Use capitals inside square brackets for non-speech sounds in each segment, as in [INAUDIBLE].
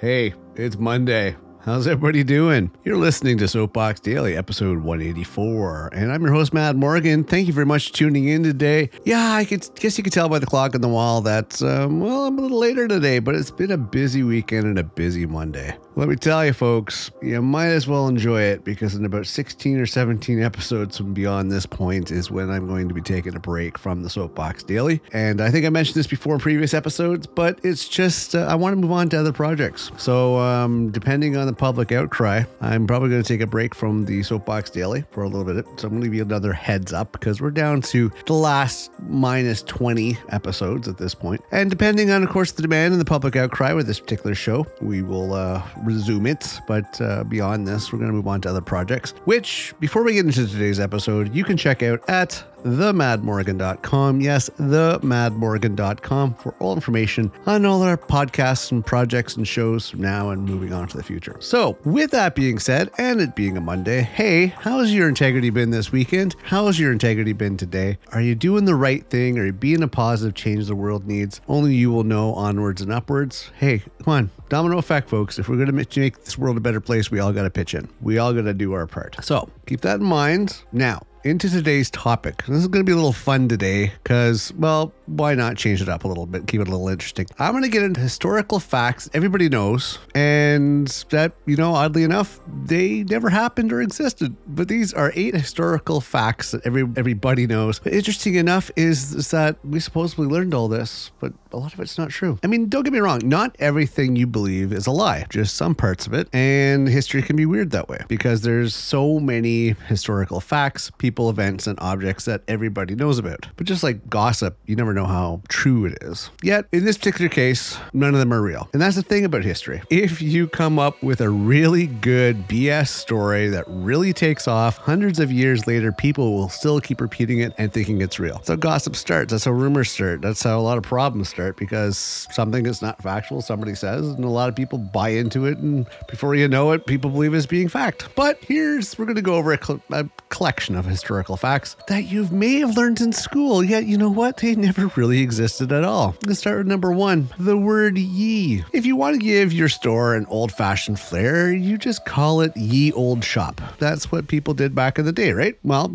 Hey, it's Monday. How's everybody doing? You're listening to Soapbox Daily, episode 184, and I'm your host, Mad Morgan. Thank you very much for tuning in today. Yeah, I could, guess you could tell by the clock on the wall that, um, well, I'm a little later today, but it's been a busy weekend and a busy Monday. Let me tell you, folks, you might as well enjoy it because in about 16 or 17 episodes from beyond this point is when I'm going to be taking a break from the Soapbox Daily. And I think I mentioned this before in previous episodes, but it's just, uh, I want to move on to other projects. So, um, depending on the public outcry, I'm probably going to take a break from the Soapbox Daily for a little bit. So, I'm going to give you another heads up because we're down to the last minus 20 episodes at this point. And depending on, of course, the demand and the public outcry with this particular show, we will uh, resume it. But uh, beyond this, we're going to move on to other projects, which, before we get into today's episode, you can check out at themadmorgan.com. Yes, themadmorgan.com for all information on all our podcasts and projects and shows from now and moving on to the future. So, with that being said, and it being a Monday, hey, how's your integrity been this weekend? How's your integrity been today? Are you doing the right thing? Are you being a positive change the world needs? Only you will know onwards and upwards. Hey, come on. Domino effect, folks. If we're going to make this world a better place, we all got to pitch in. We all got to do our part. So keep that in mind. Now, into today's topic. This is going to be a little fun today because, well, why not change it up a little bit, keep it a little interesting? I'm going to get into historical facts everybody knows, and that, you know, oddly enough, they never happened or existed. But these are eight historical facts that every everybody knows. But interesting enough is, is that we supposedly learned all this, but a lot of it's not true. I mean, don't get me wrong, not everything you believe is a lie, just some parts of it. And history can be weird that way because there's so many historical facts, people, events, and objects that everybody knows about. But just like gossip, you never know how true it is. Yet, in this particular case, none of them are real. And that's the thing about history. If you come up with a really good BS story that really takes off, hundreds of years later, people will still keep repeating it and thinking it's real. So gossip starts. That's how rumors start. That's how a lot of problems start because something is not factual, somebody says, and a lot of people buy into it. And before you know it, people believe it's being fact. But here's, we're going to go over a, cl- a collection of historical facts that you may have learned in school, yet you know what? They never really existed at all. Let's start with number one the word ye. If you want to give your store an old fashioned flair, you just call it ye old shop. That's what people did back in the day, right? Well,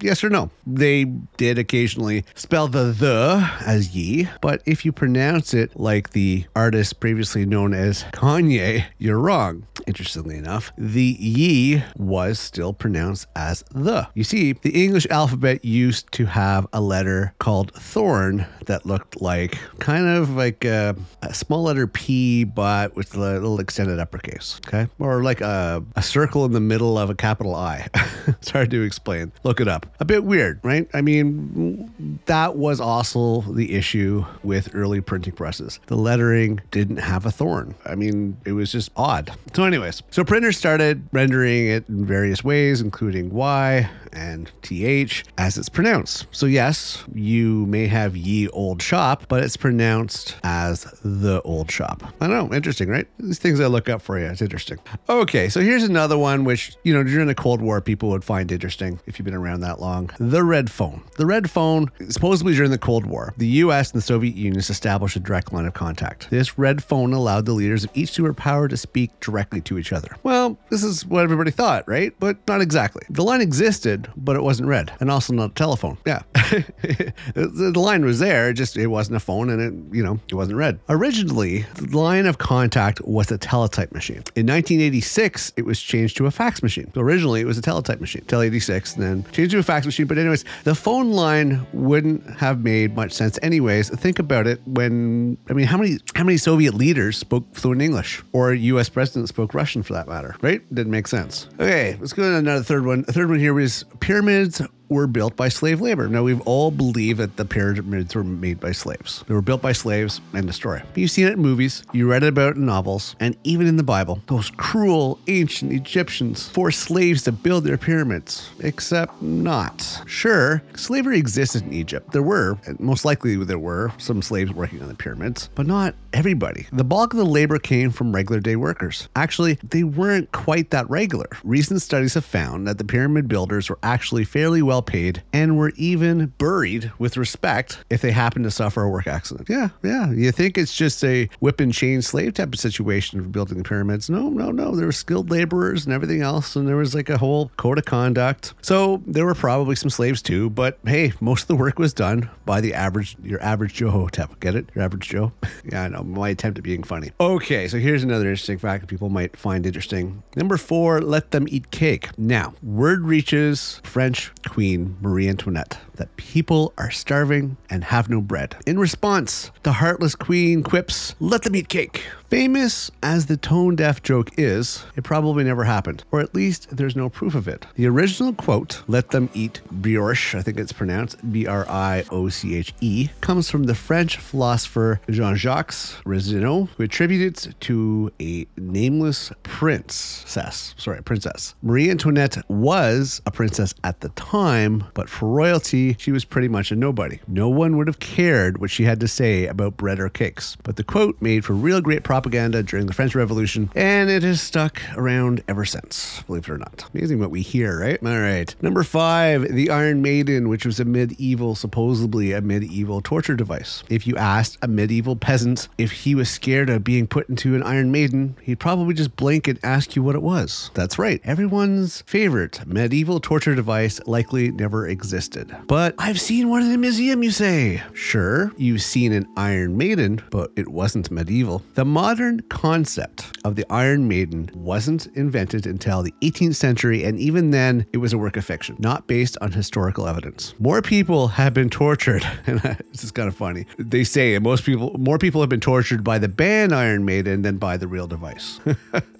yes or no? They did occasionally spell the the as ye, but if you pronounce it like the artist previously known as Kanye, you're wrong. Interestingly enough, the ye was still pronounced as the. You see, the English alphabet used to have a letter called thorn barn that looked like kind of like a, a small letter P, but with a little extended uppercase. Okay. Or like a, a circle in the middle of a capital I. [LAUGHS] it's hard to explain. Look it up. A bit weird, right? I mean, that was also the issue with early printing presses. The lettering didn't have a thorn. I mean, it was just odd. So, anyways, so printers started rendering it in various ways, including Y and TH as it's pronounced. So, yes, you may have ye old shop, but it's pronounced as the old shop. I know. Interesting, right? These things I look up for you. It's interesting. Okay, so here's another one which, you know, during the Cold War, people would find interesting if you've been around that long. The red phone. The red phone, supposedly during the Cold War, the US and the Soviet Union established a direct line of contact. This red phone allowed the leaders of each superpower to speak directly to each other. Well, this is what everybody thought, right? But not exactly. The line existed, but it wasn't red, and also not a telephone. Yeah. [LAUGHS] the line was there, just it wasn't a phone and it, you know, it wasn't red. Originally, the line of contact was a teletype machine. In 1986, it was changed to a fax machine. So originally, it was a teletype machine, Tel 86, and then changed to a fax machine. But, anyways, the phone line wouldn't have made much sense, anyways. Think about it when, I mean, how many, how many Soviet leaders spoke fluent English or US president spoke Russian for that matter, right? Didn't make sense. Okay, let's go to another third one. The third one here was pyramids were built by slave labor. Now, we've all believed that the pyramids were made by slaves. They were built by slaves, of story. You've seen it in movies, you read it about in novels, and even in the Bible. Those cruel ancient Egyptians forced slaves to build their pyramids, except not. Sure, slavery existed in Egypt. There were, and most likely there were, some slaves working on the pyramids, but not everybody. The bulk of the labor came from regular day workers. Actually, they weren't quite that regular. Recent studies have found that the pyramid builders were actually fairly well paid and were even buried with respect if they happened to suffer a work accident. Yeah, yeah. You think it's just a whip and chain slave type of situation for building the pyramids? No, no, no. There were skilled laborers and everything else, and there was like a whole code of conduct. So there were probably some slaves too, but hey, most of the work was done by the average, your average Joe Hotep. Get it? Your average Joe? [LAUGHS] yeah, I know. My attempt at being funny. Okay, so here's another interesting fact that people might find interesting. Number four, let them eat cake. Now, word reaches French Queen Marie Antoinette that people are starving and have no bread. In response, the heartless queen quips, let them eat cake. Famous as the tone deaf joke is, it probably never happened, or at least there's no proof of it. The original quote, let them eat brioche, I think it's pronounced B R I O C H E, comes from the French philosopher Jean Jacques Rousseau, who attributes it to a nameless princess. Sorry, princess. Marie Antoinette was a princess at the time, but for royalty, she was pretty much a nobody. No one would have cared what she had to say about bread or cakes. But the quote made for real great propaganda during the French Revolution, and it has stuck around ever since, believe it or not. Amazing what we hear, right? All right. Number five, the Iron Maiden, which was a medieval, supposedly a medieval torture device. If you asked a medieval peasant if he was scared of being put into an Iron Maiden, he'd probably just blink and ask you what it was. That's right. Everyone's favorite medieval torture device likely never existed. But I've seen one in a museum, you say. Sure, you've seen an Iron Maiden, but it wasn't medieval. The modern concept of the Iron Maiden wasn't invented until the 18th century, and even then, it was a work of fiction, not based on historical evidence. More people have been tortured, [LAUGHS] and this is kind of funny. They say most people, more people have been tortured by the band Iron Maiden than by the real device.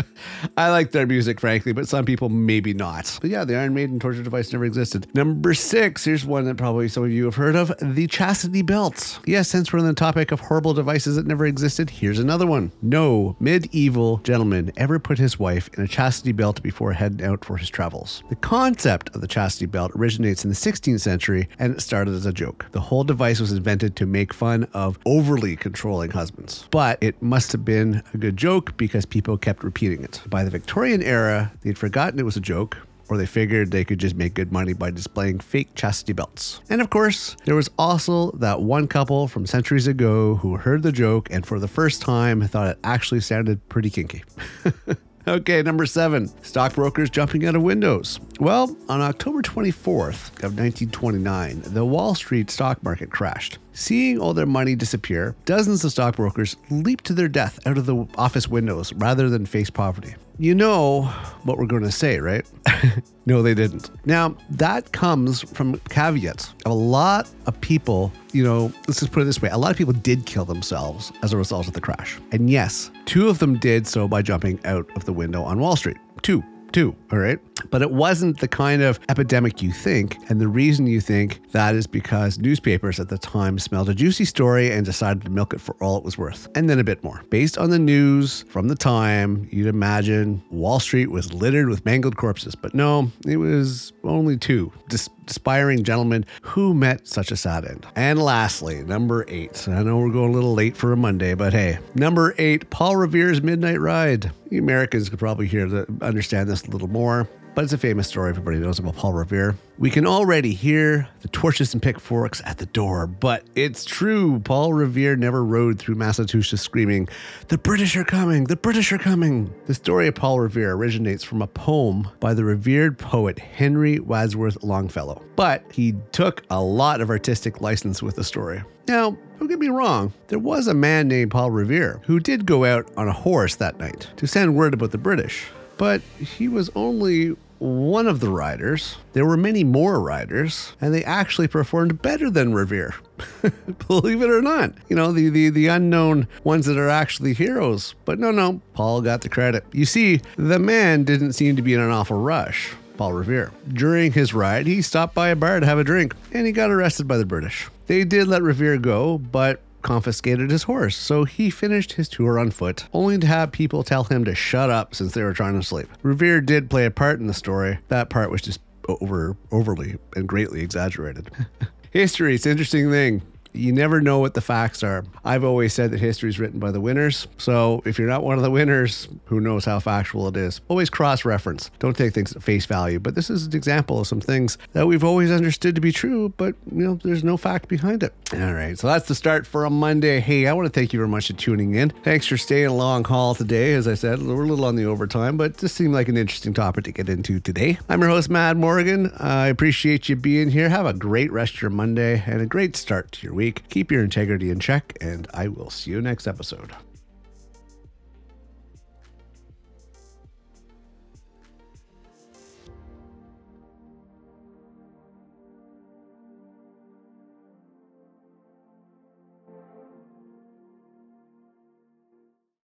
[LAUGHS] I like their music, frankly, but some people maybe not. But yeah, the Iron Maiden torture device never existed. Number six, here's one that probably some of you have heard of the chastity belt. Yes, since we're on the topic of horrible devices that never existed, here's another one. No medieval gentleman ever put his wife in a chastity belt before heading out for his travels. The concept of the chastity belt originates in the 16th century and it started as a joke. The whole device was invented to make fun of overly controlling husbands. But it must have been a good joke because people kept repeating it. By the Victorian era, they'd forgotten it was a joke or they figured they could just make good money by displaying fake chastity belts. And of course, there was also that one couple from centuries ago who heard the joke and for the first time thought it actually sounded pretty kinky. [LAUGHS] Okay, number seven, stockbrokers jumping out of windows. Well, on October 24th of 1929, the Wall Street stock market crashed. Seeing all their money disappear, dozens of stockbrokers leaped to their death out of the office windows rather than face poverty. You know what we're going to say, right? [LAUGHS] no, they didn't. Now, that comes from caveats. A lot of people, you know, let's just put it this way a lot of people did kill themselves as a result of the crash. And yes, two of them did so by jumping out of the window on Wall Street. Two two, All right. But it wasn't the kind of epidemic you think. And the reason you think that is because newspapers at the time smelled a juicy story and decided to milk it for all it was worth. And then a bit more. Based on the news from the time, you'd imagine Wall Street was littered with mangled corpses. But no, it was only two dis- aspiring gentlemen who met such a sad end. And lastly, number eight. I know we're going a little late for a Monday, but hey, number eight, Paul Revere's Midnight Ride. The Americans could probably hear the understand this a little more but it's a famous story everybody knows about Paul Revere. We can already hear the torches and pitchforks at the door, but it's true. Paul Revere never rode through Massachusetts screaming, The British are coming! The British are coming! The story of Paul Revere originates from a poem by the revered poet Henry Wadsworth Longfellow, but he took a lot of artistic license with the story. Now, don't get me wrong, there was a man named Paul Revere who did go out on a horse that night to send word about the British but he was only one of the riders. There were many more riders, and they actually performed better than Revere. [LAUGHS] Believe it or not. You know, the, the, the unknown ones that are actually heroes. But no, no, Paul got the credit. You see, the man didn't seem to be in an awful rush. Paul Revere. During his ride, he stopped by a bar to have a drink, and he got arrested by the British. They did let Revere go, but confiscated his horse, so he finished his tour on foot, only to have people tell him to shut up since they were trying to sleep. Revere did play a part in the story. That part was just over overly and greatly exaggerated. [LAUGHS] History, it's an interesting thing. You never know what the facts are. I've always said that history is written by the winners. So if you're not one of the winners, who knows how factual it is? Always cross reference. Don't take things at face value. But this is an example of some things that we've always understood to be true, but you know, there's no fact behind it. All right. So that's the start for a Monday. Hey, I want to thank you very much for tuning in. Thanks for staying a long haul today. As I said, we're a little on the overtime, but this seemed like an interesting topic to get into today. I'm your host, Mad Morgan. I appreciate you being here. Have a great rest of your Monday and a great start to your week. Keep your integrity in check, and I will see you next episode.